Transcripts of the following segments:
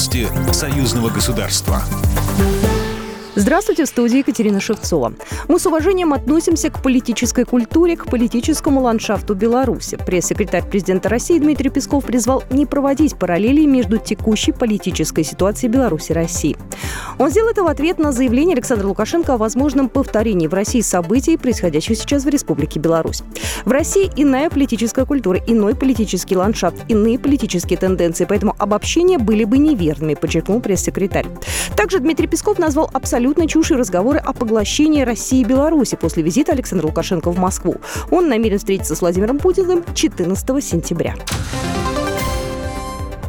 Новости союзного государства. Здравствуйте, в студии Екатерина Шевцова. Мы с уважением относимся к политической культуре, к политическому ландшафту Беларуси. Пресс-секретарь президента России Дмитрий Песков призвал не проводить параллели между текущей политической ситуацией Беларуси и России. Он сделал это в ответ на заявление Александра Лукашенко о возможном повторении в России событий, происходящих сейчас в Республике Беларусь. В России иная политическая культура, иной политический ландшафт, иные политические тенденции, поэтому обобщения были бы неверными, подчеркнул пресс-секретарь. Также Дмитрий Песков назвал абсолютно абсолютно чушь и разговоры о поглощении России и Беларуси после визита Александра Лукашенко в Москву. Он намерен встретиться с Владимиром Путиным 14 сентября.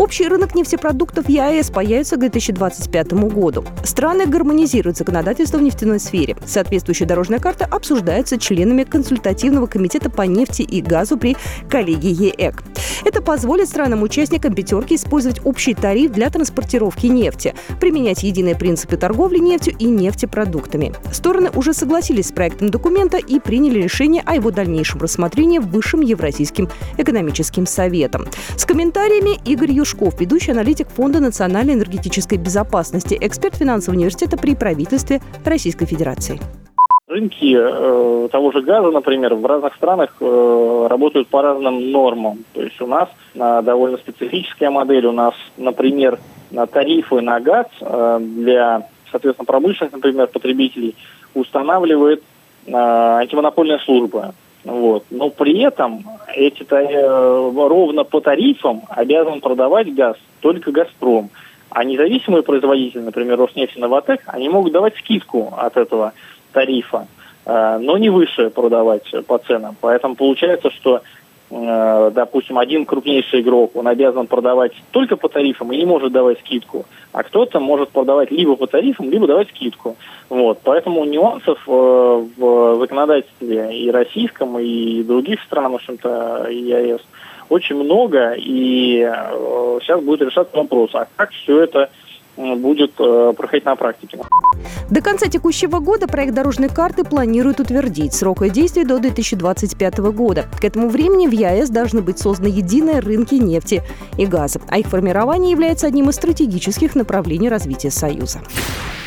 Общий рынок нефтепродуктов ЕАЭС появится к 2025 году. Страны гармонизируют законодательство в нефтяной сфере. Соответствующая дорожная карта обсуждается членами консультативного комитета по нефти и газу при коллегии ЕЭК. Это позволит странам-участникам пятерки использовать общий тариф для транспортировки нефти, применять единые принципы торговли нефтью и нефтепродуктами. Стороны уже согласились с проектом документа и приняли решение о его дальнейшем рассмотрении Высшим Евразийским экономическим советом. С комментариями Игорь Юш Пушков, ведущий аналитик Фонда национальной энергетической безопасности, эксперт финансового университета при правительстве Российской Федерации. Рынки э, того же газа, например, в разных странах э, работают по разным нормам. То есть у нас э, довольно специфическая модель. У нас, например, на тарифы на газ э, для, соответственно, промышленных, например, потребителей устанавливает э, антимонопольная служба. Вот. Но при этом эти э, ровно по тарифам обязан продавать газ только «Газпром». А независимые производители, например, Роснефть и Новотек, они могут давать скидку от этого тарифа, э, но не выше продавать по ценам. Поэтому получается, что допустим, один крупнейший игрок, он обязан продавать только по тарифам и не может давать скидку, а кто-то может продавать либо по тарифам, либо давать скидку. Вот. Поэтому нюансов э, в законодательстве и российском, и других стран, в общем-то, ЕАЭС очень много, и э, сейчас будет решаться вопрос, а как все это будет проходить на практике. До конца текущего года проект дорожной карты планируют утвердить. Срок ее действия до 2025 года. К этому времени в ЕАЭС должны быть созданы единые рынки нефти и газа, а их формирование является одним из стратегических направлений развития Союза.